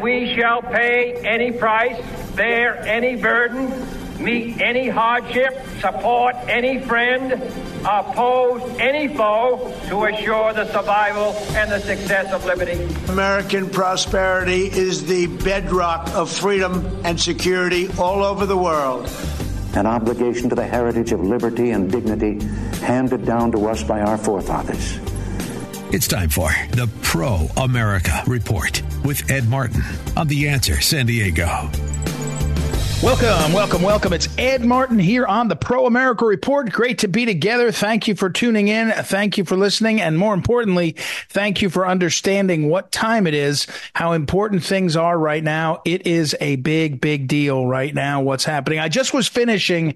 We shall pay any price, bear any burden, meet any hardship, support any friend, oppose any foe to assure the survival and the success of liberty. American prosperity is the bedrock of freedom and security all over the world. An obligation to the heritage of liberty and dignity handed down to us by our forefathers. It's time for the Pro America Report with Ed Martin on The Answer San Diego. Welcome, welcome, welcome. It's Ed Martin here on the Pro America Report. Great to be together. Thank you for tuning in. Thank you for listening. And more importantly, thank you for understanding what time it is, how important things are right now. It is a big, big deal right now, what's happening. I just was finishing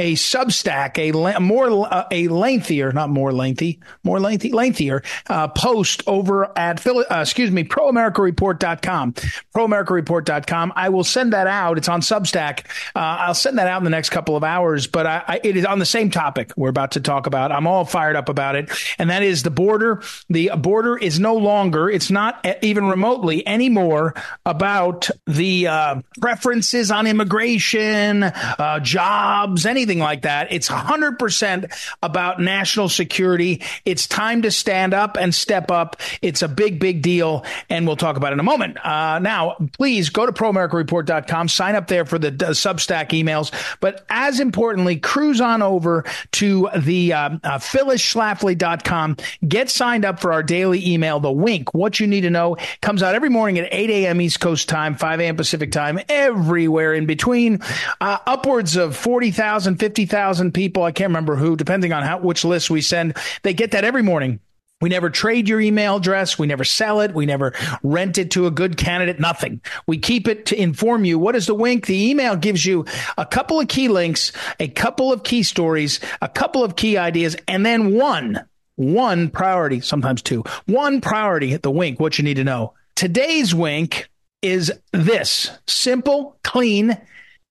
a Substack, a more uh, a lengthier, not more lengthy, more lengthy, lengthier uh, post over at uh, excuse me, proamericareport.com, proamericareport.com. I will send that out. It's on Substack. Uh, I'll send that out in the next couple of hours, but I, I, it is on the same topic we're about to talk about. I'm all fired up about it, and that is the border. The border is no longer. It's not even remotely anymore about the uh, preferences on immigration, uh, jobs, anything anything like that. It's 100% about national security. It's time to stand up and step up. It's a big, big deal. And we'll talk about it in a moment. Uh, now, please go to proamericareport.com, sign up there for the uh, Substack emails. But as importantly, cruise on over to the uh, uh, phyllisschlafly.com. Get signed up for our daily email, The Wink. What you need to know comes out every morning at 8 a.m. East Coast time, 5 a.m. Pacific time, everywhere in between. Uh, upwards of 40,000 50,000 people. I can't remember who, depending on how, which list we send. They get that every morning. We never trade your email address. We never sell it. We never rent it to a good candidate. Nothing. We keep it to inform you. What is the wink? The email gives you a couple of key links, a couple of key stories, a couple of key ideas, and then one, one priority, sometimes two, one priority at the wink. What you need to know. Today's wink is this simple, clean,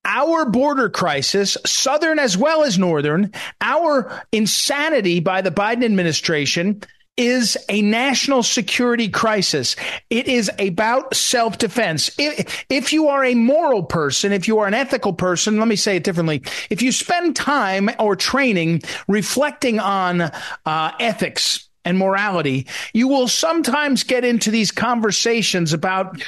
our border crisis, Southern as well as Northern, our insanity by the Biden administration is a national security crisis. It is about self defense. If, if, you are a moral person, if you are an ethical person, let me say it differently. If you spend time or training reflecting on uh, ethics, and morality, you will sometimes get into these conversations about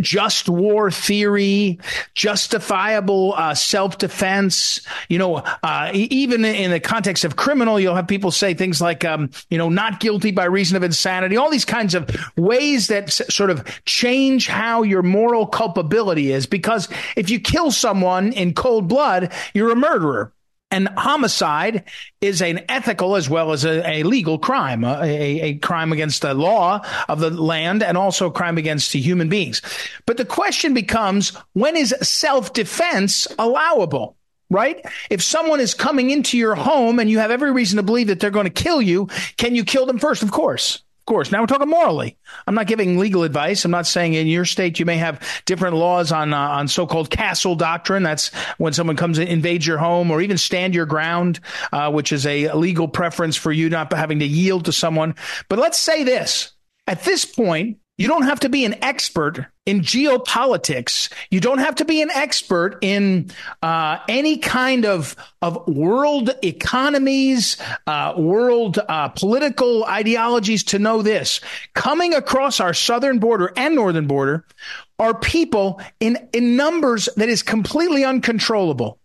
just war theory, justifiable uh, self defense. You know, uh, even in the context of criminal, you'll have people say things like, um, you know, not guilty by reason of insanity, all these kinds of ways that s- sort of change how your moral culpability is. Because if you kill someone in cold blood, you're a murderer. And homicide is an ethical as well as a, a legal crime, a, a, crime against the law of the land and also a crime against human beings. But the question becomes when is self defense allowable? Right? If someone is coming into your home and you have every reason to believe that they're going to kill you, can you kill them first? Of course course. Now we're talking morally. I'm not giving legal advice. I'm not saying in your state you may have different laws on uh, on so-called castle doctrine. That's when someone comes and invades your home, or even stand your ground, uh, which is a legal preference for you not having to yield to someone. But let's say this: at this point, you don't have to be an expert in geopolitics. You don't have to be an expert in uh, any kind of of world economies, uh, world uh, political ideologies to know this. Coming across our southern border and northern border are people in in numbers that is completely uncontrollable.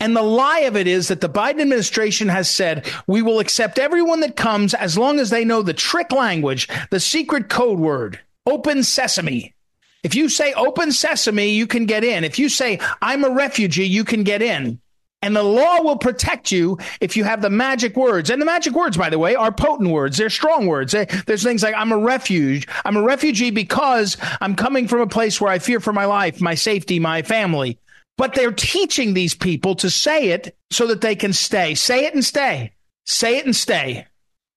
And the lie of it is that the Biden administration has said, we will accept everyone that comes as long as they know the trick language, the secret code word, open sesame. If you say open sesame, you can get in. If you say I'm a refugee, you can get in. And the law will protect you if you have the magic words. And the magic words, by the way, are potent words. They're strong words. There's things like, I'm a refuge. I'm a refugee because I'm coming from a place where I fear for my life, my safety, my family. But they're teaching these people to say it so that they can stay. Say it and stay. Say it and stay.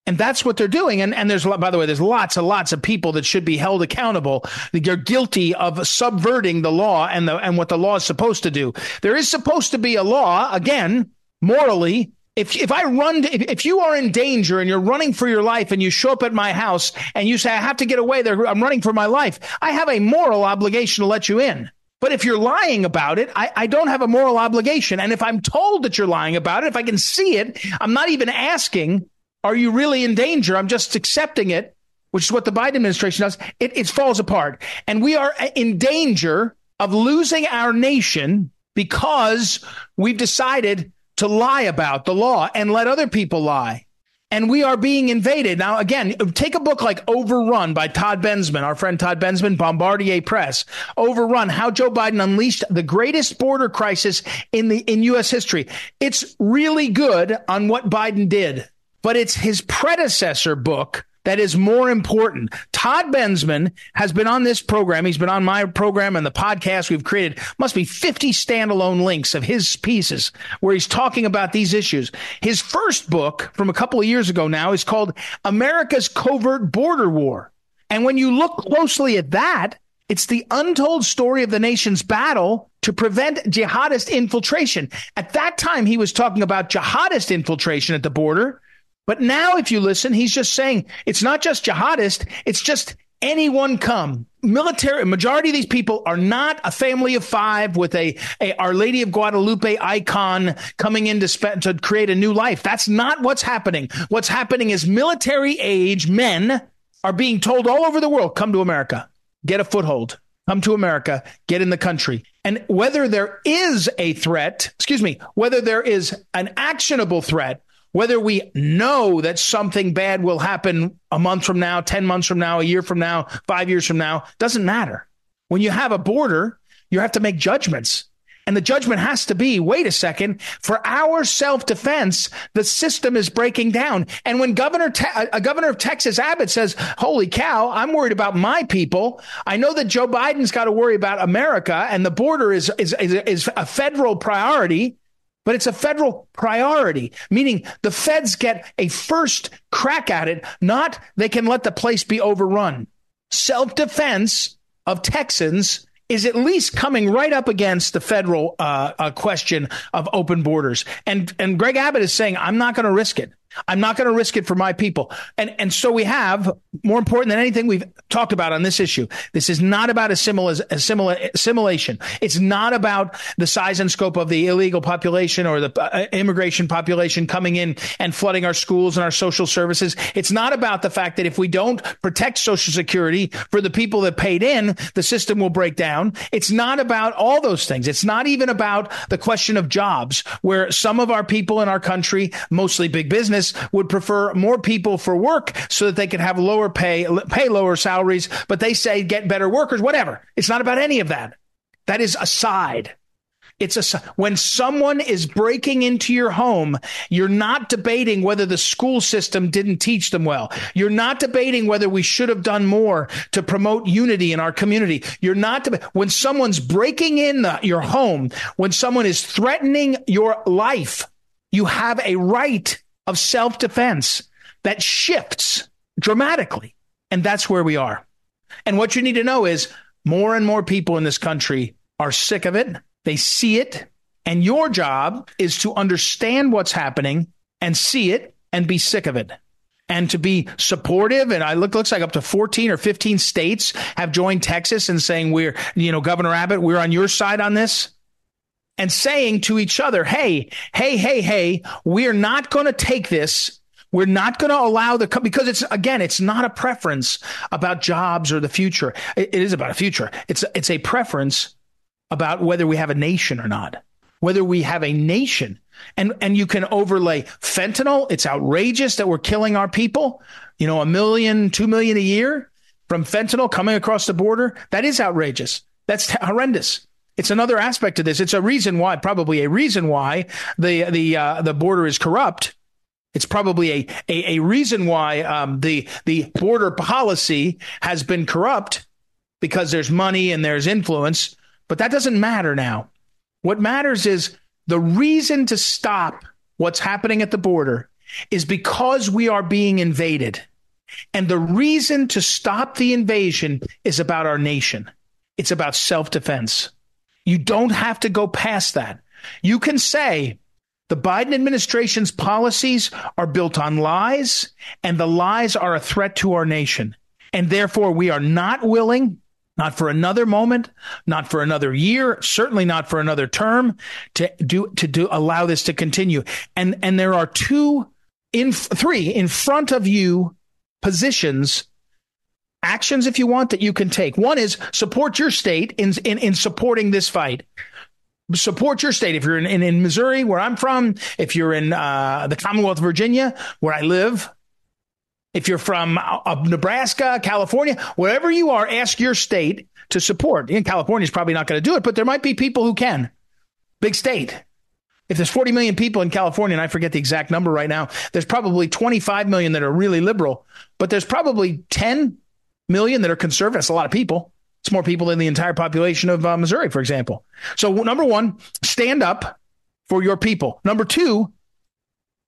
And that's what they're doing. And, and there's, by the way, there's lots and lots of people that should be held accountable. They're guilty of subverting the law and the, and what the law is supposed to do. There is supposed to be a law, again, morally. If, if I run, if, if you are in danger and you're running for your life and you show up at my house and you say, I have to get away there, I'm running for my life. I have a moral obligation to let you in. But if you're lying about it, I, I, don't have a moral obligation. And if I'm told that you're lying about it, if I can see it, I'm not even asking are you really in danger? I'm just accepting it, which is what the Biden administration does. It, it falls apart. And we are in danger of losing our nation because we've decided to lie about the law and let other people lie. And we are being invaded. Now, again, take a book like Overrun by Todd Bensman, our friend Todd Bensman, Bombardier Press. Overrun, how Joe Biden unleashed the greatest border crisis in the, in U.S. history. It's really good on what Biden did but it's his predecessor book that is more important. Todd Bensman has been on this program. He's been on my program and the podcast we've created. Must be 50 standalone links of his pieces where he's talking about these issues. His first book from a couple of years ago now is called America's Covert Border War. And when you look closely at that, it's the untold story of the nation's battle to prevent jihadist infiltration. At that time, he was talking about jihadist infiltration at the border. But now, if you listen, he's just saying it's not just jihadist, it's just anyone come. Military majority of these people are not a family of five with a, a Our Lady of Guadalupe icon coming in to, to create a new life. That's not what's happening. What's happening is military age men are being told all over the world, come to America, get a foothold, come to America, get in the country. And whether there is a threat, excuse me, whether there is an actionable threat whether we know that something bad will happen a month from now, 10 months from now, a year from now, five years from now, doesn't matter. When you have a border, you have to make judgments. And the judgment has to be wait a second, for our self defense, the system is breaking down. And when Governor, Te- a governor of Texas, Abbott says, holy cow, I'm worried about my people. I know that Joe Biden's got to worry about America and the border is, is, is, is a federal priority but it's a federal priority, meaning the feds get a first crack at it, not they can let the place be overrun. Self defense of Texans is at least coming right up against the federal uh, uh, question of open borders. And and Greg Abbott is saying, I'm not going to risk it. I'm not going to risk it for my people. And and so we have more important than anything we've talked about on this issue. This is not about assimil- assimil- assimilation. It's not about the size and scope of the illegal population or the uh, immigration population coming in and flooding our schools and our social services. It's not about the fact that if we don't protect social security for the people that paid in, the system will break down. It's not about all those things. It's not even about the question of jobs where some of our people in our country, mostly big business would prefer more people for work so that they could have lower pay, pay lower salaries, but they say get better workers, whatever. It's not about any of that. That is aside. It's a, when someone is breaking into your home, you're not debating whether the school system didn't teach them well. You're not debating whether we should have done more to promote unity in our community. You're not, when someone's breaking in the, your home, when someone is threatening your life, you have a right of self defense that shifts dramatically. And that's where we are. And what you need to know is more and more people in this country are sick of it. They see it. And your job is to understand what's happening and see it and be sick of it and to be supportive. And I look looks like up to 14 or 15 states have joined Texas and saying we're, you know, Governor Abbott, we're on your side on this and saying to each other, hey, hey, hey, hey, we're not going to take this. We're not going to allow the, because it's, again, it's not a preference about jobs or the future. it, is about a future. It's, it's a preference about whether we have a nation or not, whether we have a nation. And, and you can overlay fentanyl. It's outrageous that we're killing our people. You know, a million, two million a year from fentanyl coming across the border. That is outrageous. That's horrendous. It's another aspect of this. It's a reason why, probably a reason why the the uh, the border is corrupt. It's probably a a, a reason why um, the the border policy has been corrupt because there's money and there's influence. But that doesn't matter now. What matters is the reason to stop what's happening at the border is because we are being invaded. And the reason to stop the invasion is about our nation. It's about self defense. You don't have to go past that. You can say the Biden administration's policies are built on lies, and the lies are a threat to our nation. And therefore, we are not willing, not for another moment, not for another year, certainly not for another term, to do to do allow this to continue. And and there are two in three in front of you positions actions if you want that you can take. One is support your state in in, in supporting this fight. Support your state. If you're in, in, in missouri where i'm from if you're in uh, the commonwealth of virginia where i live if you're from uh, nebraska california wherever you are ask your state to support. In california is probably not going to do it but there might be people who can. Big state. If there's 40 million people in California, and I forget the exact number right now, there's probably 25 million that are really liberal, but there's probably 10 million that are conservative. That's a lot of people. It's more people than the entire population of uh, Missouri, for example. So, number one, stand up for your people. Number two,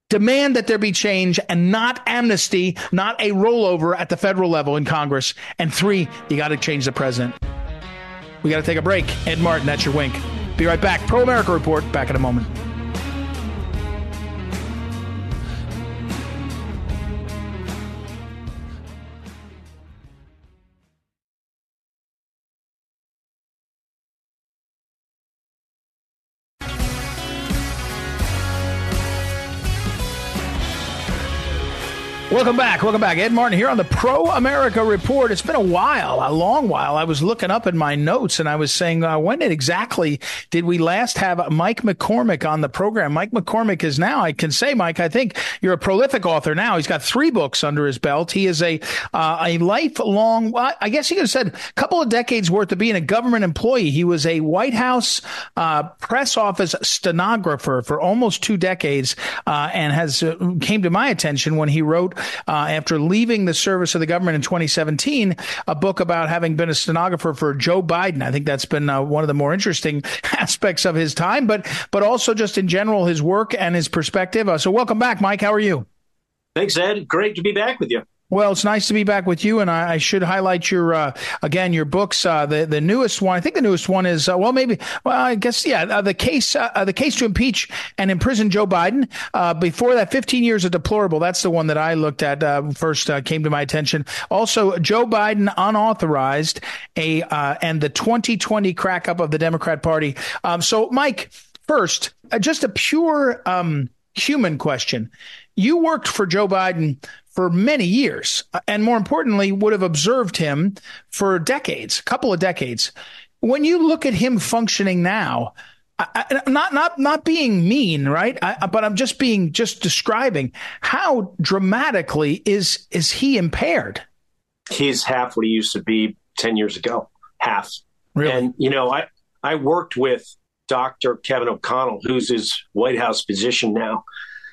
demand that there be change and not amnesty, not a rollover at the federal level in Congress. And three, you got to change the president. We got to take a break. Ed Martin, that's your wink. Be right back. Pro America Report, back in a moment. Welcome back. Welcome back. Ed Martin here on the Pro America Report. It's been a while, a long while. I was looking up in my notes and I was saying, uh, when did exactly did we last have Mike McCormick on the program? Mike McCormick is now, I can say, Mike, I think you're a prolific author now. He's got three books under his belt. He is a, uh, a lifelong, I guess you could have said a couple of decades worth of being a government employee. He was a White House, uh, press office stenographer for almost two decades, uh, and has uh, came to my attention when he wrote uh, after leaving the service of the government in 2017, a book about having been a stenographer for Joe Biden. I think that's been uh, one of the more interesting aspects of his time, but but also just in general his work and his perspective. Uh, so welcome back, Mike. How are you? Thanks, Ed. Great to be back with you. Well, it's nice to be back with you, and I, I should highlight your uh, again your books. Uh, the the newest one, I think the newest one is uh, well, maybe well, I guess yeah, uh, the case uh, the case to impeach and imprison Joe Biden. Uh, before that, 15 years of deplorable. That's the one that I looked at first came to my attention. Also, Joe Biden unauthorized a and the 2020 crack up of the Democrat Party. Um, so, Mike, first, just a pure um, human question. You worked for Joe Biden for many years, and more importantly, would have observed him for decades, a couple of decades. When you look at him functioning now, I, not not not being mean, right? I, but I'm just being just describing how dramatically is is he impaired? He's half what he used to be ten years ago, half. Really? And you know, I I worked with Dr. Kevin O'Connell, who's his White House physician now,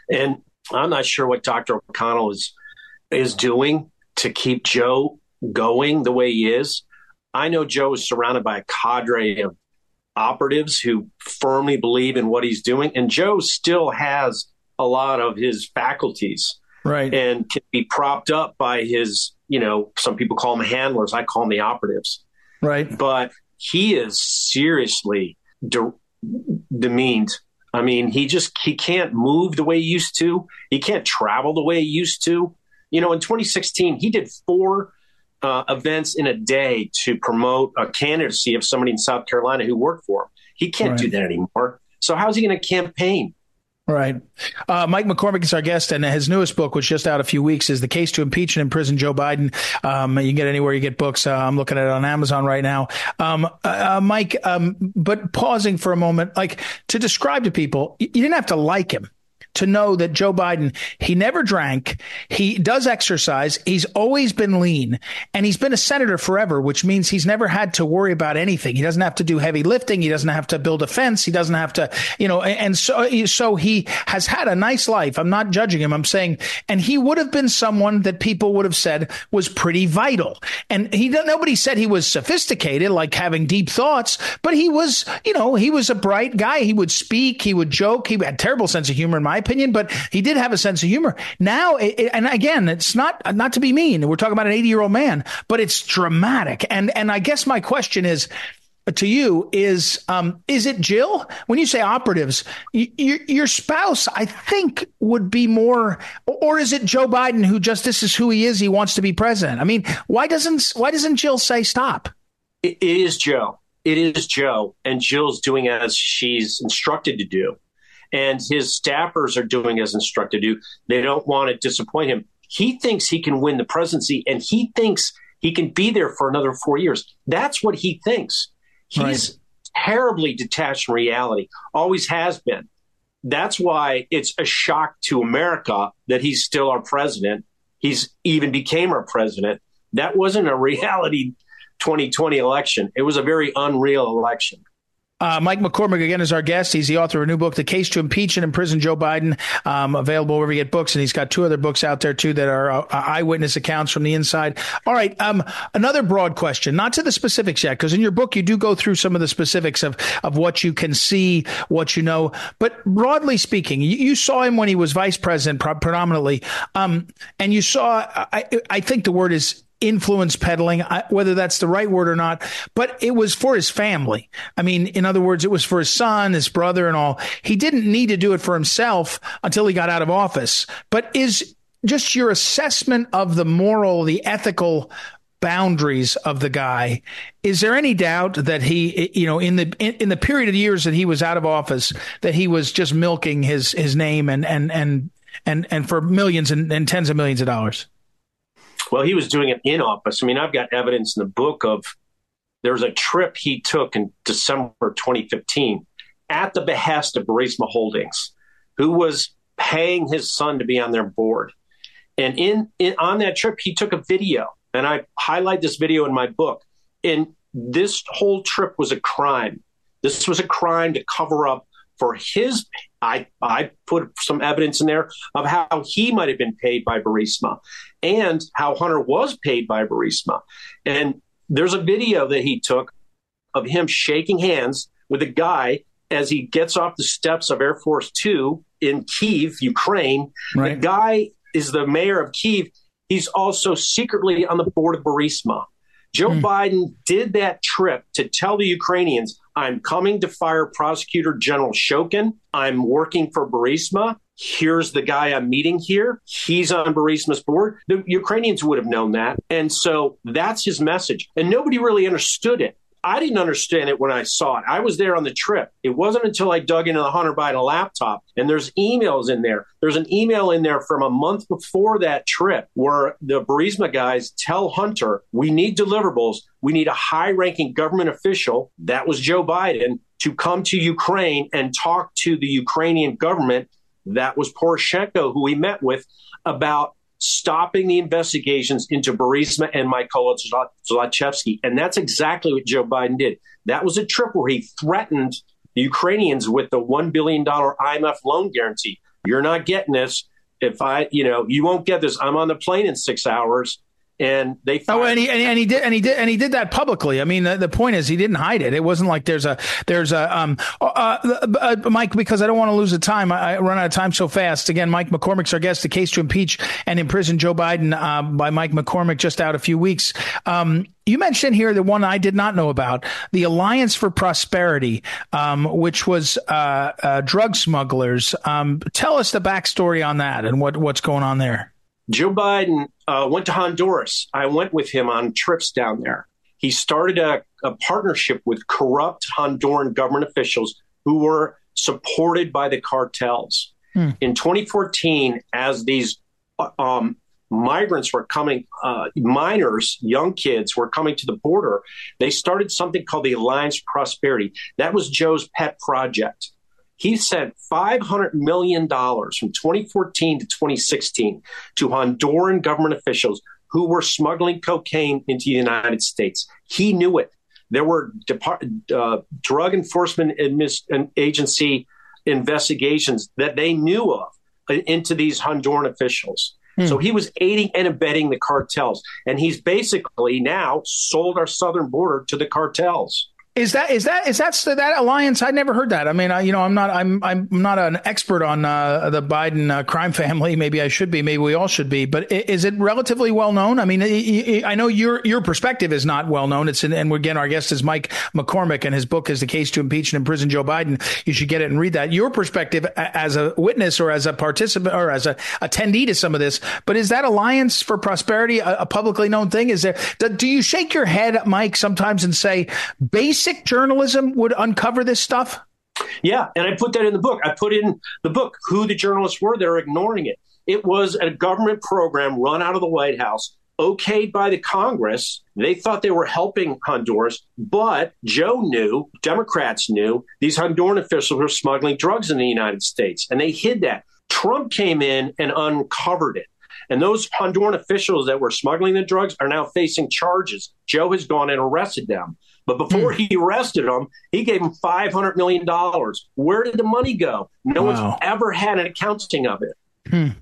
and I'm not sure what Dr. O'Connell is is doing to keep Joe going the way he is. I know Joe is surrounded by a cadre of operatives who firmly believe in what he's doing, and Joe still has a lot of his faculties, right, and can be propped up by his. You know, some people call them handlers. I call them the operatives, right. But he is seriously de- demeaned. I mean, he just he can't move the way he used to. He can't travel the way he used to. You know, in 2016, he did four uh, events in a day to promote a candidacy of somebody in South Carolina who worked for him. He can't right. do that anymore. So how's he going to campaign? Right. Uh, Mike McCormick is our guest, and his newest book, which just out a few weeks, is The Case to Impeach and Imprison Joe Biden. Um, you can get anywhere you get books. Uh, I'm looking at it on Amazon right now. Um, uh, uh Mike, um, but pausing for a moment, like to describe to people, you didn't have to like him to know that Joe Biden, he never drank, he does exercise, he's always been lean, and he's been a senator forever, which means he's never had to worry about anything. He doesn't have to do heavy lifting, he doesn't have to build a fence, he doesn't have to, you know, and so so he has had a nice life. I'm not judging him. I'm saying, and he would have been someone that people would have said was pretty vital. And he nobody said he was sophisticated, like having deep thoughts, but he was, you know, he was a bright guy. He would speak, he would joke. He had terrible sense of humor, in my opinion, but he did have a sense of humor. Now, it, and again, it's not not to be mean. We're talking about an 80 year old man, but it's dramatic. And and I guess my question is to you is um, is it Jill? When you say operatives, y- your, your spouse, I think, would be more, or is it Joe Biden who just this is who he is? He wants to be president. I mean, why doesn't why doesn't Jill say stop? it is Joe. It is Joe, and Jill's doing as she's instructed to do, and his staffers are doing as instructed to do. They don't want to disappoint him. He thinks he can win the presidency, and he thinks he can be there for another four years. That's what he thinks. He's right. terribly detached from reality, always has been. That's why it's a shock to America that he's still our president. He's even became our president. That wasn't a reality 2020 election. It was a very unreal election. Uh, Mike McCormick again is our guest. He's the author of a new book, The Case to Impeach and Imprison Joe Biden, um, available wherever you get books. And he's got two other books out there too that are uh, eyewitness accounts from the inside. All right. Um, another broad question, not to the specifics yet, because in your book you do go through some of the specifics of of what you can see, what you know. But broadly speaking, you, you saw him when he was vice president, predominantly, um, and you saw. I, I think the word is influence peddling, whether that's the right word or not, but it was for his family. I mean, in other words, it was for his son, his brother, and all. He didn't need to do it for himself until he got out of office. But is just your assessment of the moral, the ethical boundaries of the guy. Is there any doubt that he, you know, in the in, in, the period of years that he was out of office, that he was just milking his his name and and and and and for millions and, and tens of millions of dollars? Well, he was doing it in office. I mean, I've got evidence in the book of there's a trip he took in December 2015 at the behest of Burisma Holdings, who was paying his son to be on their board. And in, in on that trip, he took a video, and I highlight this video in my book. And this whole trip was a crime. This was a crime to cover up for his I I put some evidence in there of how he might have been paid by Burisma and how Hunter was paid by Burisma. And there's a video that he took of him shaking hands with a guy as he gets off the steps of Air Force 2 in Kiev, Ukraine. Right. The guy is the mayor of Kiev. He's also secretly on the board of Burisma. Joe mm. Biden did that trip to tell the Ukrainians, I'm coming to fire Prosecutor General Shokin. I'm working for Burisma. Here's the guy I'm meeting here. He's on Burisma's board. The Ukrainians would have known that. And so that's his message. And nobody really understood it. I didn't understand it when I saw it. I was there on the trip. It wasn't until I dug into the Hunter Biden laptop and there's emails in there. There's an email in there from a month before that trip where the Burisma guys tell Hunter, we need deliverables. We need a high ranking government official. That was Joe Biden to come to Ukraine and talk to the Ukrainian government. That was Poroshenko, who we met with about stopping the investigations into Burisma and Mykola Zlochevsky. And that's exactly what Joe Biden did. That was a trip where he threatened the Ukrainians with the $1 billion IMF loan guarantee. You're not getting this. If I, you know, you won't get this. I'm on the plane in six hours and they oh and he, and he did and he did and he did that publicly i mean the, the point is he didn't hide it it wasn't like there's a there's a um uh, uh, uh mike because i don't want to lose the time I, I, run out of time so fast again mike mccormick's our guest the case to impeach and imprison joe biden uh, by mike mccormick just out a few weeks um you mentioned here the one I did not know about, the Alliance for Prosperity, um, which was uh, uh, drug smugglers. Um, tell us the backstory on that and what, what's going on there. Joe Biden uh, went to Honduras. I went with him on trips down there. He started a, a partnership with corrupt Honduran government officials who were supported by the cartels. Hmm. In 2014, as these um, migrants were coming, uh, minors, young kids were coming to the border, they started something called the Alliance Prosperity. That was Joe's pet project. He sent $500 million from 2014 to 2016 to Honduran government officials who were smuggling cocaine into the United States. He knew it. There were Depart- uh, Drug Enforcement Admis- Agency investigations that they knew of uh, into these Honduran officials. Hmm. So he was aiding and abetting the cartels. And he's basically now sold our southern border to the cartels. Is that is that is that that alliance? I never heard that. I mean, I, you know, I'm not I'm I'm not an expert on uh, the Biden uh, crime family. Maybe I should be. Maybe we all should be. But is it relatively well known? I mean, I know your your perspective is not well known. It's in, and again, our guest is Mike McCormick, and his book is "The Case to Impeach and Imprison Joe Biden." You should get it and read that. Your perspective as a witness or as a participant or as a attendee to some of this. But is that alliance for prosperity a, a publicly known thing? Is there? Do you shake your head, Mike, sometimes and say, base basic journalism would uncover this stuff? Yeah, and I put that in the book. I put in the book who the journalists were. They're ignoring it. It was a government program run out of the White House, okayed by the Congress. They thought they were helping Honduras, but Joe knew, Democrats knew, these Honduran officials were smuggling drugs in the United States, and they hid that. Trump came in and uncovered it. And those Honduran officials that were smuggling the drugs are now facing charges. Joe has gone and arrested them. But before hmm. he arrested him, he gave him $500 million. Where did the money go? No wow. one's ever had an accounting of it. Hmm.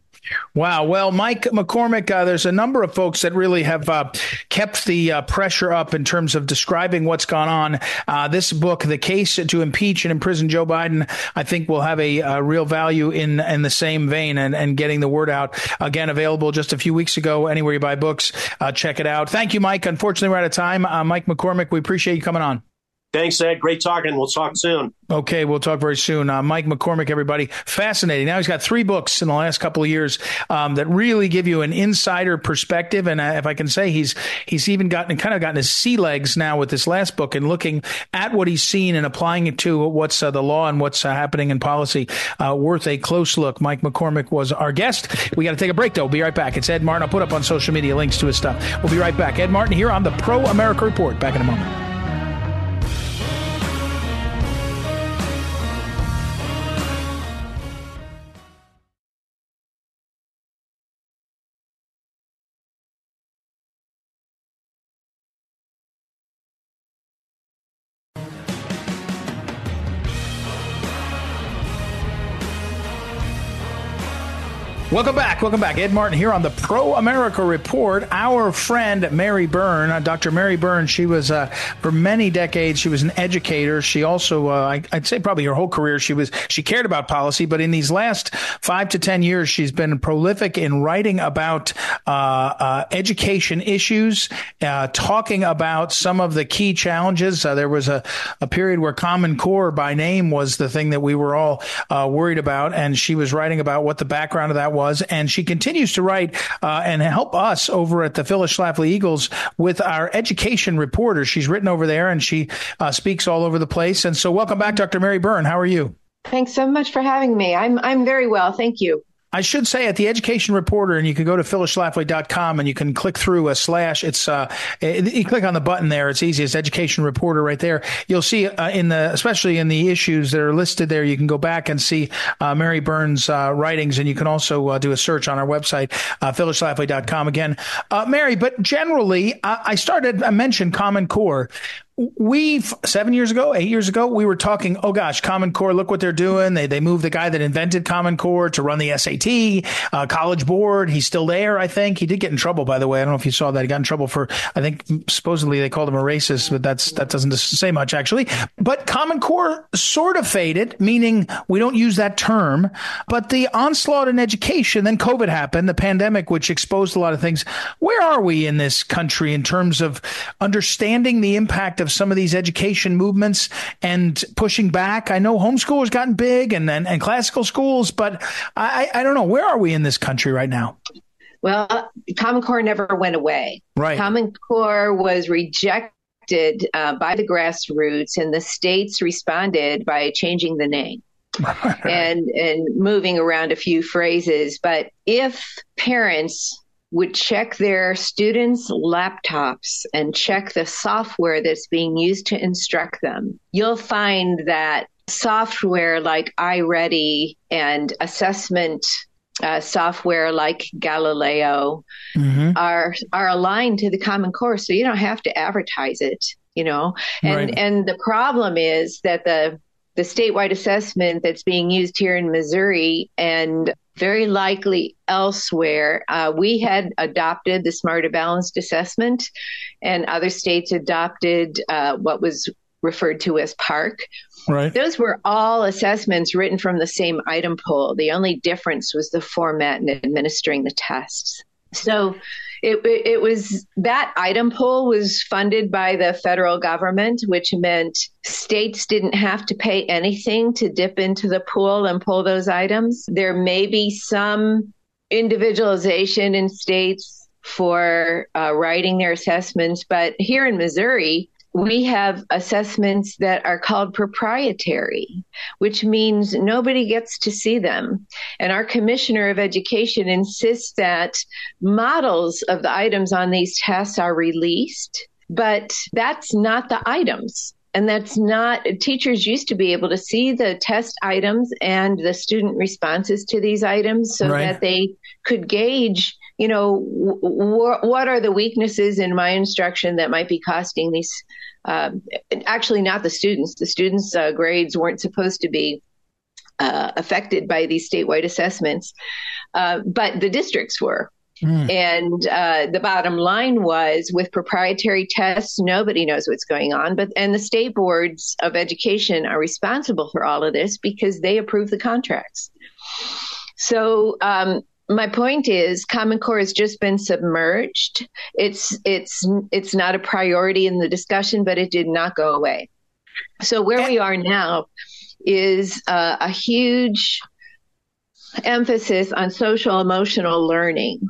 Wow. Well, Mike McCormick, uh, there's a number of folks that really have uh, kept the uh, pressure up in terms of describing what's gone on. Uh, this book, The Case to Impeach and Imprison Joe Biden, I think will have a, a real value in, in the same vein and, and getting the word out. Again, available just a few weeks ago, anywhere you buy books. Uh, check it out. Thank you, Mike. Unfortunately, we're out of time. Uh, Mike McCormick, we appreciate you coming on. Thanks, Ed. Great talking. We'll talk soon. Okay, we'll talk very soon. Uh, Mike McCormick, everybody. Fascinating. Now he's got three books in the last couple of years um, that really give you an insider perspective. And uh, if I can say, he's he's even gotten kind of gotten his sea legs now with this last book and looking at what he's seen and applying it to what's uh, the law and what's uh, happening in policy. Uh, worth a close look. Mike McCormick was our guest. We got to take a break though. We'll be right back. It's Ed Martin. I'll put up on social media links to his stuff. We'll be right back. Ed Martin here on the Pro America Report. Back in a moment. Welcome back. Welcome back. Ed Martin here on the Pro America Report. Our friend Mary Byrne, uh, Dr. Mary Byrne, she was uh, for many decades. She was an educator. She also, uh, I, would say, probably her whole career, she was she cared about policy. But in these last five to ten years, she's been prolific in writing about uh, uh, education issues, uh, talking about some of the key challenges. there was a, a period where Common Core by name was the thing that we were all worried about, and she was writing about what the background of that was. And she continues to write uh, and help us over at the Phyllis Schlafly Eagles with our education reporter. She's written over there and she uh, speaks all over the place. And so, welcome back, Dr. Mary Byrne. How are you? Thanks so much for having me. I'm I'm very well, thank you. I should say at the Education Reporter, and you can go to phyllisschlafly.com and you can click through a slash. It's uh, you click on the button there. It's easy. It's Education Reporter right there. You'll see uh, in the, especially in the issues that are listed there, you can go back and see uh, Mary Byrne's uh, writings, and you can also uh, do a search on our website, uh, phyllisschlafly.com. Again, uh, Mary, but generally, I, I started, I mentioned Common Core we seven years ago, eight years ago, we were talking. Oh gosh, Common Core, look what they're doing. They they moved the guy that invented Common Core to run the SAT, uh, College Board. He's still there, I think. He did get in trouble, by the way. I don't know if you saw that. He got in trouble for, I think, supposedly they called him a racist, but that's that doesn't say much actually. But Common Core sort of faded, meaning we don't use that term. But the onslaught in education, then COVID happened, the pandemic, which exposed a lot of things. Where are we in this country in terms of understanding the impact? of some of these education movements and pushing back? I know homeschool has gotten big and, and, and classical schools, but I, I don't know. Where are we in this country right now? Well, Common Core never went away. Right. Common Core was rejected uh, by the grassroots, and the states responded by changing the name. and and moving around a few phrases but if parents would check their students' laptops and check the software that's being used to instruct them, you'll find that software like iReady and assessment uh, software like Galileo mm-hmm. are are aligned to the Common Core, so you don't have to advertise it. You know, and right. and the problem is that the the statewide assessment that's being used here in Missouri and very likely elsewhere. Uh, we had adopted the Smarter Balanced Assessment, and other states adopted uh, what was referred to as PARCC. Right. Those were all assessments written from the same item pool. The only difference was the format and administering the tests. So it, it was that item pool was funded by the federal government, which meant states didn't have to pay anything to dip into the pool and pull those items. There may be some individualization in states for uh, writing their assessments, but here in Missouri, we have assessments that are called proprietary, which means nobody gets to see them. And our Commissioner of Education insists that models of the items on these tests are released, but that's not the items. And that's not, teachers used to be able to see the test items and the student responses to these items so right. that they could gauge you know, w- what are the weaknesses in my instruction that might be costing these? Um, actually, not the students. The students' uh, grades weren't supposed to be uh, affected by these statewide assessments, uh, but the districts were. Mm. And uh, the bottom line was with proprietary tests, nobody knows what's going on. But and the state boards of education are responsible for all of this because they approve the contracts. So um, my point is common core has just been submerged. It's it's it's not a priority in the discussion but it did not go away. So where we are now is uh, a huge emphasis on social emotional learning.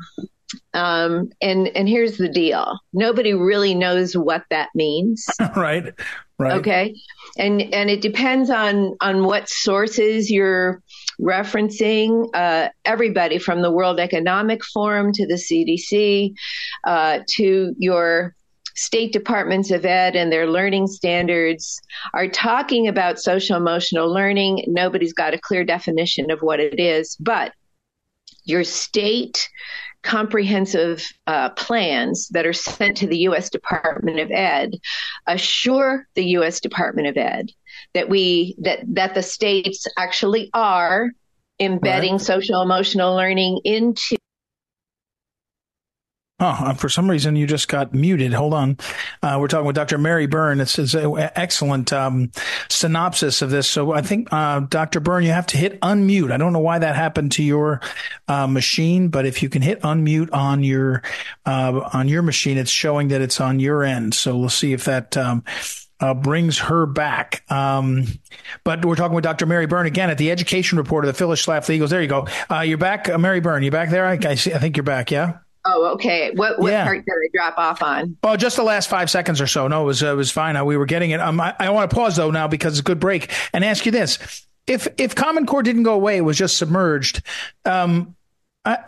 Um, and and here's the deal. Nobody really knows what that means. Right right. Okay? And and it depends on on what sources you're referencing uh, everybody from the World Economic Forum to the CDC uh, to your state departments of ed and their learning standards are talking about social emotional learning. Nobody's got a clear definition of what it is, but your state comprehensive uh, plans that are sent to the U.S. Department of Ed assure the U.S. Department of Ed that we that that the states actually are embedding right. social emotional learning into Oh, for some reason you just got muted. Hold on. Uh, we're talking with Dr. Mary Byrne. It's, is an excellent um, synopsis of this. So I think, uh, Dr. Byrne, you have to hit unmute. I don't know why that happened to your uh, machine, but if you can hit unmute on your uh, on your machine, it's showing that it's on your end. So we'll see if that. Um, uh, brings her back. Um, but we're talking with Dr. Mary Byrne again at the Education Report of the Phyllis Schlafly Eagles. There you go. Uh, you're back, uh, Mary Byrne. You back there? I, I, see, I think you're back. Yeah. Oh, okay. What what yeah. part did I drop off on? Oh, just the last five seconds or so. No, it was uh, it was fine. Uh, we were getting it. Um, I, I want to pause though now because it's a good break and ask you this: if if Common Core didn't go away, it was just submerged. Um, I,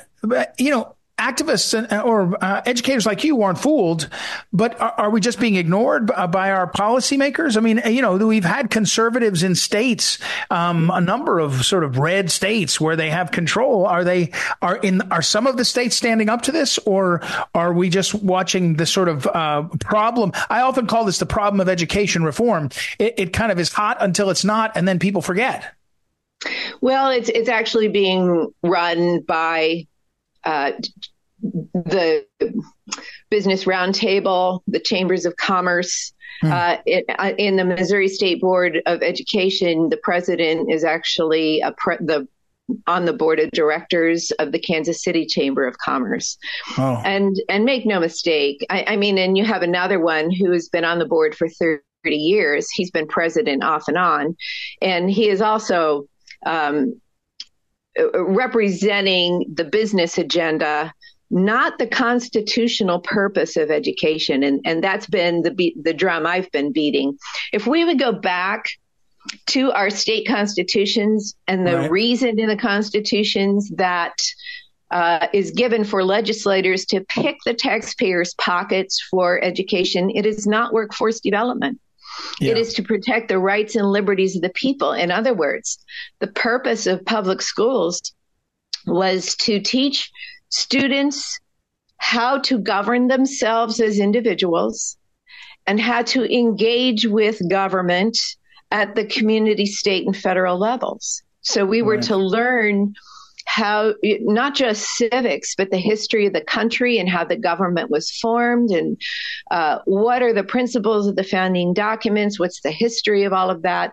you know, activists or uh, educators like you weren't fooled, but are, are, we just being ignored by our policymakers? I mean, you know, we've had conservatives in states, um, a number of sort of red states where they have control. Are they are in are some of the states standing up to this, or are we just watching this sort of uh, problem? I often call this the problem of education reform. It, it kind of is hot until it's not, and then people forget. Well, it's it's actually being run by uh, the Business Roundtable, the Chambers of Commerce. Hmm. Uh, it, uh, in the Missouri State Board of Education, the president is actually pre- the on the board of directors of the Kansas City Chamber of Commerce. Oh. And and make no mistake, I, I mean, and you have another one who has been on the board for 30 years. He's been president off and on, and he is also um, representing the business agenda not the constitutional purpose of education and and that's been the be- the drum I've been beating if we would go back to our state constitutions and the right. reason in the constitutions that uh, is given for legislators to pick the taxpayers' pockets for education. It is not workforce development. Yeah. It is to protect the rights and liberties of the people. In other words, the purpose of public schools was to teach students how to govern themselves as individuals and how to engage with government at the community, state, and federal levels. So we were right. to learn how not just civics, but the history of the country and how the government was formed and uh, what are the principles of the founding documents, what's the history of all of that.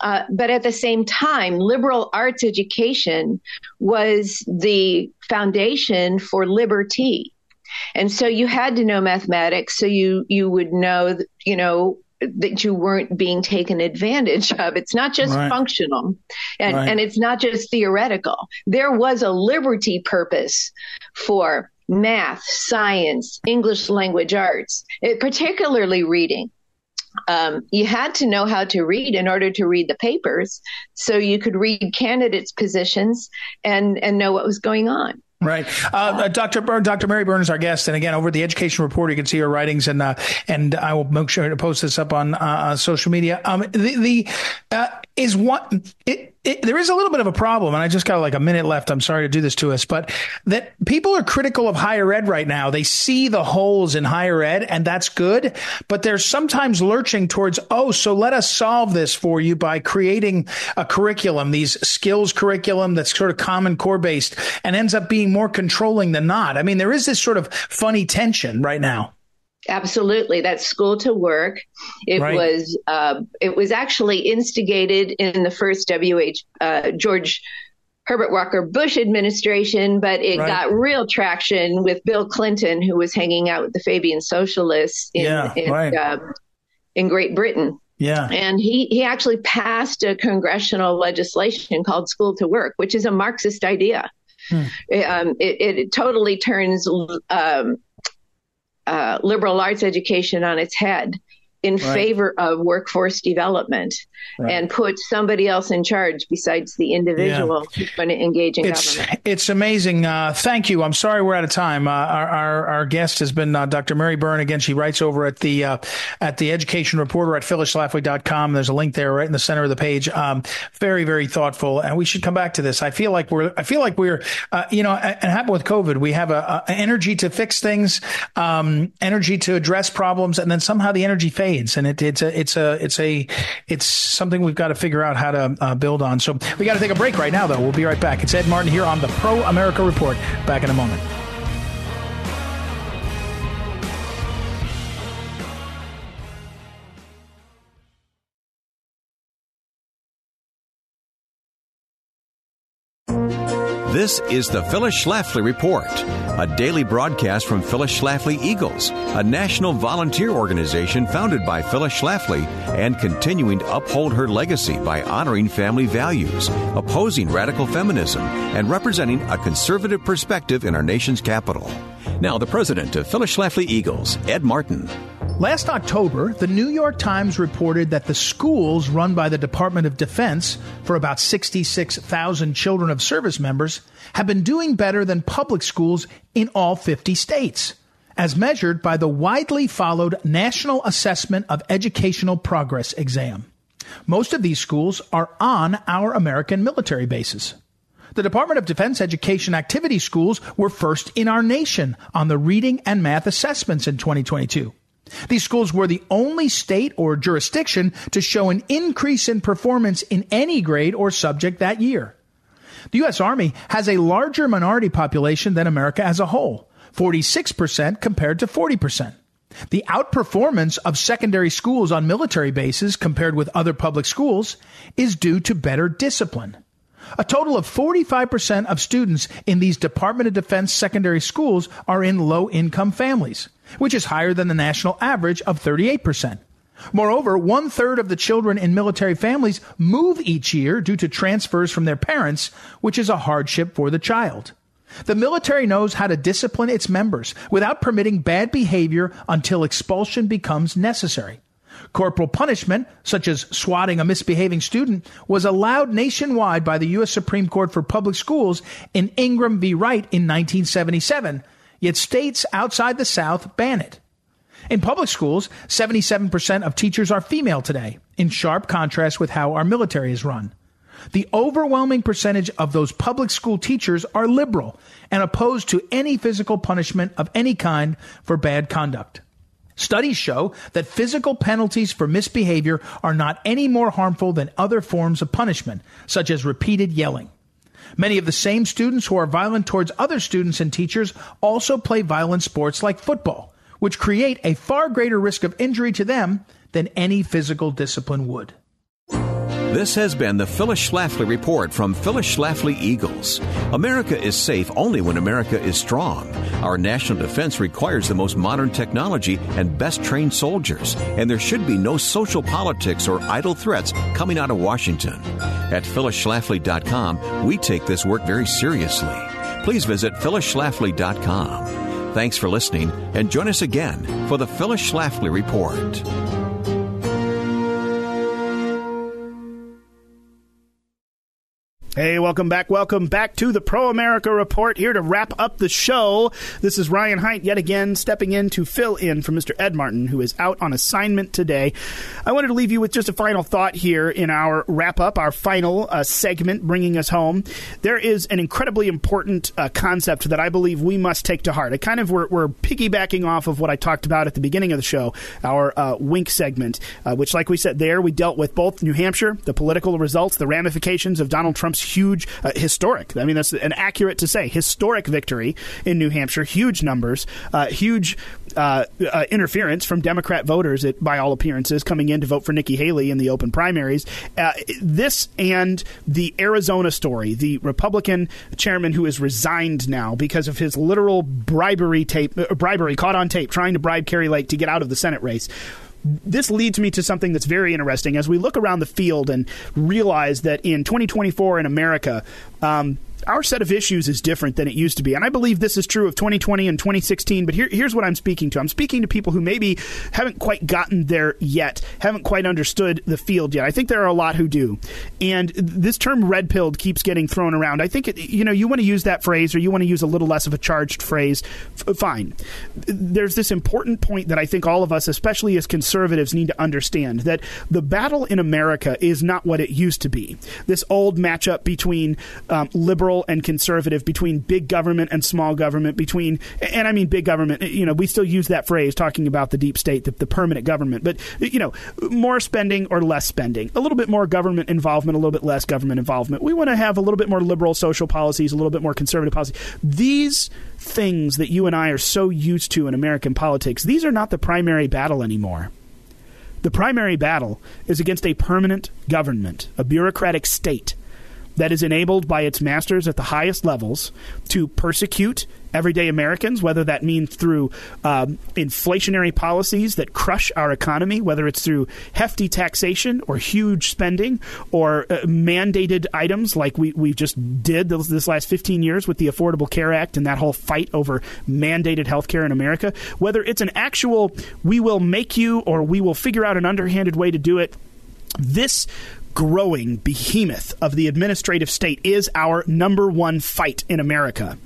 Uh, but at the same time, liberal arts education was the foundation for liberty. And so you had to know mathematics so you you would know you know that you weren't being taken advantage of. It's not just right. functional and, right. and it's not just theoretical. There was a liberty purpose for math, science, English language arts, it, particularly reading. Um, you had to know how to read in order to read the papers so you could read candidates' positions and, and know what was going on. Right, uh, uh Dr. Byrne, Dr. Mary Byrne is our guest, and again, over the Education Report, you can see her writings, and uh, and I will make sure to post this up on uh, social media. Um, the the uh, is one. It, it, there is a little bit of a problem, and I just got like a minute left. I'm sorry to do this to us, but that people are critical of higher ed right now. They see the holes in higher ed, and that's good. But they're sometimes lurching towards, oh, so let us solve this for you by creating a curriculum, these skills curriculum that's sort of common core based and ends up being more controlling than not. I mean, there is this sort of funny tension right now. Absolutely, that's school to work. It right. was uh, it was actually instigated in the first WH uh, George Herbert Walker Bush administration, but it right. got real traction with Bill Clinton, who was hanging out with the Fabian Socialists in yeah, in, right. uh, in Great Britain. Yeah. And he, he actually passed a congressional legislation called School to Work, which is a Marxist idea. Hmm. Um, it, it, totally turns um, uh, liberal arts education on its head in right. favor of workforce development right. and put somebody else in charge besides the individual yeah. who's going to engage in it's, government. It's amazing. Uh, thank you. I'm sorry we're out of time. Uh, our, our, our guest has been uh, Dr. Mary Byrne. Again, she writes over at the uh, at the Education Reporter at phyllisschlafly.com. There's a link there right in the center of the page. Um, very very thoughtful, and we should come back to this. I feel like we're I feel like we're uh, you know, and happened with COVID. We have a, a energy to fix things, um, energy to address problems, and then somehow the energy fades and it, it's a it's a it's a it's something we've got to figure out how to uh, build on. So we got to take a break right now, though. We'll be right back. It's Ed Martin here on the Pro America Report. Back in a moment. This is the Phyllis Schlafly Report, a daily broadcast from Phyllis Schlafly Eagles, a national volunteer organization founded by Phyllis Schlafly and continuing to uphold her legacy by honoring family values, opposing radical feminism, and representing a conservative perspective in our nation's capital. Now, the president of Phyllis Schlafly Eagles, Ed Martin. Last October, the New York Times reported that the schools run by the Department of Defense for about 66,000 children of service members have been doing better than public schools in all 50 states, as measured by the widely followed National Assessment of Educational Progress exam. Most of these schools are on our American military bases. The Department of Defense Education Activity Schools were first in our nation on the reading and math assessments in 2022. These schools were the only state or jurisdiction to show an increase in performance in any grade or subject that year. The U.S. Army has a larger minority population than America as a whole, 46% compared to 40%. The outperformance of secondary schools on military bases compared with other public schools is due to better discipline. A total of 45% of students in these Department of Defense secondary schools are in low income families, which is higher than the national average of 38%. Moreover, one third of the children in military families move each year due to transfers from their parents, which is a hardship for the child. The military knows how to discipline its members without permitting bad behavior until expulsion becomes necessary. Corporal punishment, such as swatting a misbehaving student, was allowed nationwide by the U.S. Supreme Court for Public Schools in Ingraham v. Wright in 1977, yet states outside the South ban it. In public schools, 77% of teachers are female today, in sharp contrast with how our military is run. The overwhelming percentage of those public school teachers are liberal and opposed to any physical punishment of any kind for bad conduct. Studies show that physical penalties for misbehavior are not any more harmful than other forms of punishment, such as repeated yelling. Many of the same students who are violent towards other students and teachers also play violent sports like football, which create a far greater risk of injury to them than any physical discipline would. This has been the Phyllis Schlafly Report from Phyllis Schlafly Eagles. America is safe only when America is strong. Our national defense requires the most modern technology and best trained soldiers, and there should be no social politics or idle threats coming out of Washington. At phyllisschlafly.com, we take this work very seriously. Please visit phyllisschlafly.com. Thanks for listening, and join us again for the Phyllis Schlafly Report. Hey, welcome back. Welcome back to the Pro America Report. Here to wrap up the show. This is Ryan Height yet again stepping in to fill in for Mr. Ed Martin, who is out on assignment today. I wanted to leave you with just a final thought here in our wrap up, our final uh, segment, bringing us home. There is an incredibly important uh, concept that I believe we must take to heart. I kind of we're, we're, piggybacking off of what I talked about at the beginning of the show, our uh, wink segment, uh, which, like we said there, we dealt with both New Hampshire, the political results, the ramifications of Donald Trump's huge, uh, historic. I mean, that's an accurate to say historic victory in New Hampshire. Huge numbers, uh, huge uh, uh, interference from Democrat voters, by all appearances, coming in to vote for Nikki Haley in the open primaries. Uh, this and the Arizona story, the Republican chairman who is resigned now because of his literal bribery tape, uh, bribery caught on tape, trying to bribe Kari Lake to get out of the Senate race this leads me to something that's very interesting. As we look around the field and realize that in 2024 in America, um, our set of issues is different than it used to be. And I believe this is true of 2020 and 2016. But here, here's what I'm speaking to I'm speaking to people who maybe haven't quite gotten there yet, haven't quite understood the field yet. I think there are a lot who do. And this term red pilled keeps getting thrown around. I think, you know, you want to use that phrase or you want to use a little less of a charged phrase, f- fine. There's this important point that I think all of us, especially as conservatives, need to understand that the battle in America is not what it used to be. This old matchup between um, liberal liberal and conservative, between big government and small government, between, and I mean big government, you know, we still use that phrase talking about the deep state, the, the permanent government, but, you know, more spending or less spending, a little bit more government involvement, a little bit less government involvement. We want to have a little bit more liberal social policies, a little bit more conservative policy. These things that you and I are so used to in American politics, these are not the primary battle anymore. The primary battle is against a permanent government, a bureaucratic state that is enabled by its masters at the highest levels to persecute everyday Americans, whether that means through um, inflationary policies that crush our economy, whether it's through hefty taxation or huge spending or uh, mandated items like we, we just did this, this last 15 years with the Affordable Care Act and that whole fight over mandated health care in America, whether it's an actual we will make you or we will figure out an underhanded way to do it. This growing behemoth of the administrative state is our number one fight in America.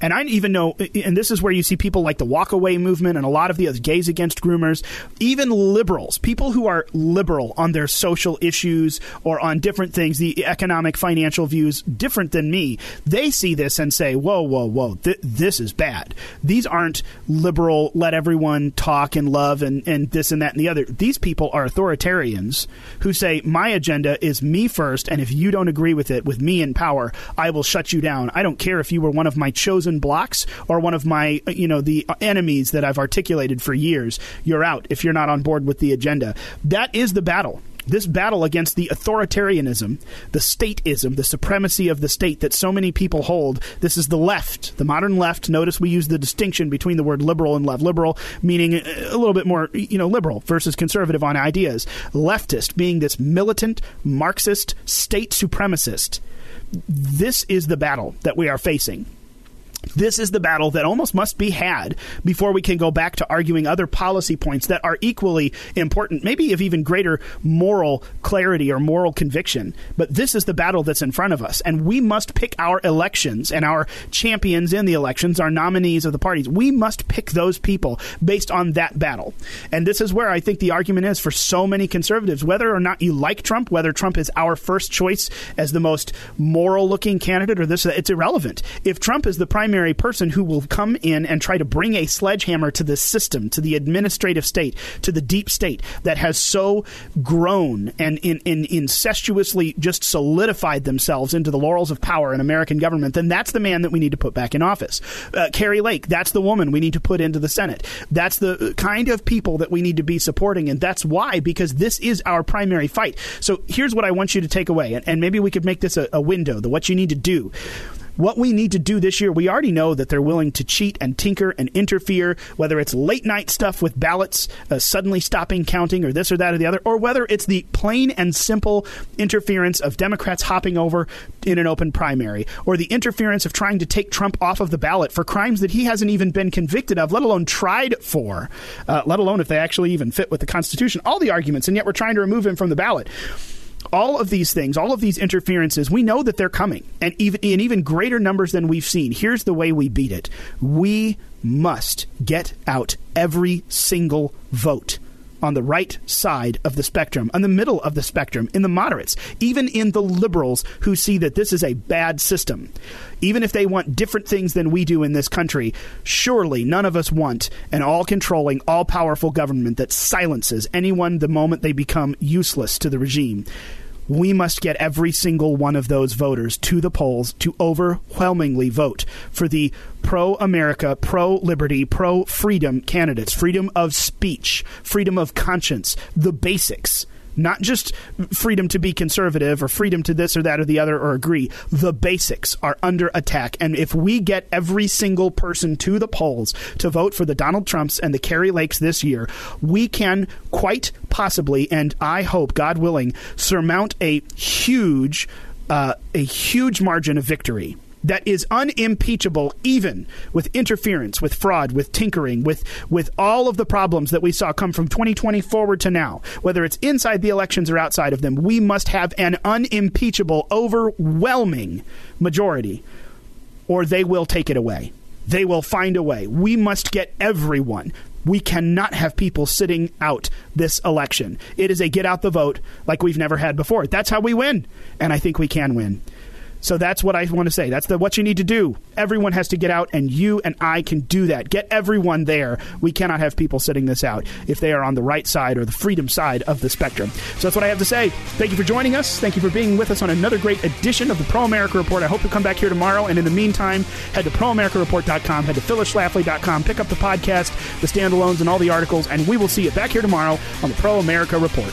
And I even know, and this is where you see people like the walkaway movement and a lot of the other gays against groomers, even liberals, people who are liberal on their social issues or on different things, the economic, financial views different than me, they see this and say, whoa, whoa, whoa, th- this is bad. These aren't liberal, let everyone talk and love and, and this and that and the other. These people are authoritarians who say, my agenda is me first, and if you don't agree with it, with me in power, I will shut you down. I don't care if you were one of my chosen blocks or one of my, you know, the enemies that I've articulated for years. You're out if you're not on board with the agenda. That is the battle this battle against the authoritarianism, the stateism, the supremacy of the state that so many people hold. This is the left, the modern left. Notice we use the distinction between the word liberal and left. Liberal meaning a little bit more, you know, liberal versus conservative on ideas. Leftist being this militant, Marxist, state supremacist. This is the battle that we are facing This is the battle that almost must be had before we can go back to arguing other policy points that are equally important, maybe of even greater moral clarity or moral conviction. But this is the battle that's in front of us, and we must pick our elections and our champions in the elections, our nominees of the parties. We must pick those people based on that battle. And this is where I think the argument is for so many conservatives, whether or not you like Trump, whether Trump is our first choice as the most moral looking candidate or this, it's irrelevant. If Trump is the primary person who will come in and try to bring a sledgehammer to the system, to the administrative state, to the deep state that has so grown and in, in, incestuously just solidified themselves into the laurels of power in American government, then that's the man that we need to put back in office. Uh, Kari Lake, that's the woman we need to put into the Senate. That's the kind of people that we need to be supporting, and that's why, because this is our primary fight. So here's what I want you to take away, and, and maybe we could make this a, a window, the what you need to do what we need to do this year, we already know that they're willing to cheat and tinker and interfere, whether it's late night stuff with ballots uh, suddenly stopping counting or this or that or the other, or whether it's the plain and simple interference of Democrats hopping over in an open primary, or the interference of trying to take Trump off of the ballot for crimes that he hasn't even been convicted of, let alone tried for, uh, let alone if they actually even fit with the Constitution. All the arguments, and yet we're trying to remove him from the ballot all of these things, all of these interferences, we know that they're coming, and even in even greater numbers than we've seen. Here's the way we beat it: we must get out every single vote on the right side of the spectrum, on the middle of the spectrum, in the moderates, even in the liberals who see that this is a bad system. Even if they want different things than we do in this country, surely none of us want an all controlling, all powerful government that silences anyone the moment they become useless to the regime we must get every single one of those voters to the polls to overwhelmingly vote for the pro America, pro liberty, pro freedom candidates, freedom of speech, freedom of conscience, the basics not just freedom to be conservative or freedom to this or that or the other or agree. The basics are under attack. And if we get every single person to the polls to vote for the Donald Trumps and the Kari Lakes this year, we can quite possibly, and I hope, God willing, surmount a huge, uh, a huge margin of victory that is unimpeachable even with interference with fraud with tinkering with with all of the problems that we saw come from 2020 forward to now whether it's inside the elections or outside of them we must have an unimpeachable overwhelming majority or they will take it away they will find a way we must get everyone we cannot have people sitting out this election. It is a get out the vote like we've never had before. That's how we win. And I think we can win. So that's what I want to say. That's the what you need to do. Everyone has to get out, and you and I can do that. Get everyone there. We cannot have people sitting this out if they are on the right side or the freedom side of the spectrum. So that's what I have to say. Thank you for joining us. Thank you for being with us on another great edition of the Pro America Report. I hope you come back here tomorrow. And in the meantime, head to proamericareport.com, head to phyllisschlafly.com, pick up the podcast, the standalones, and all the articles, and we will see you back here tomorrow on the Pro America Report.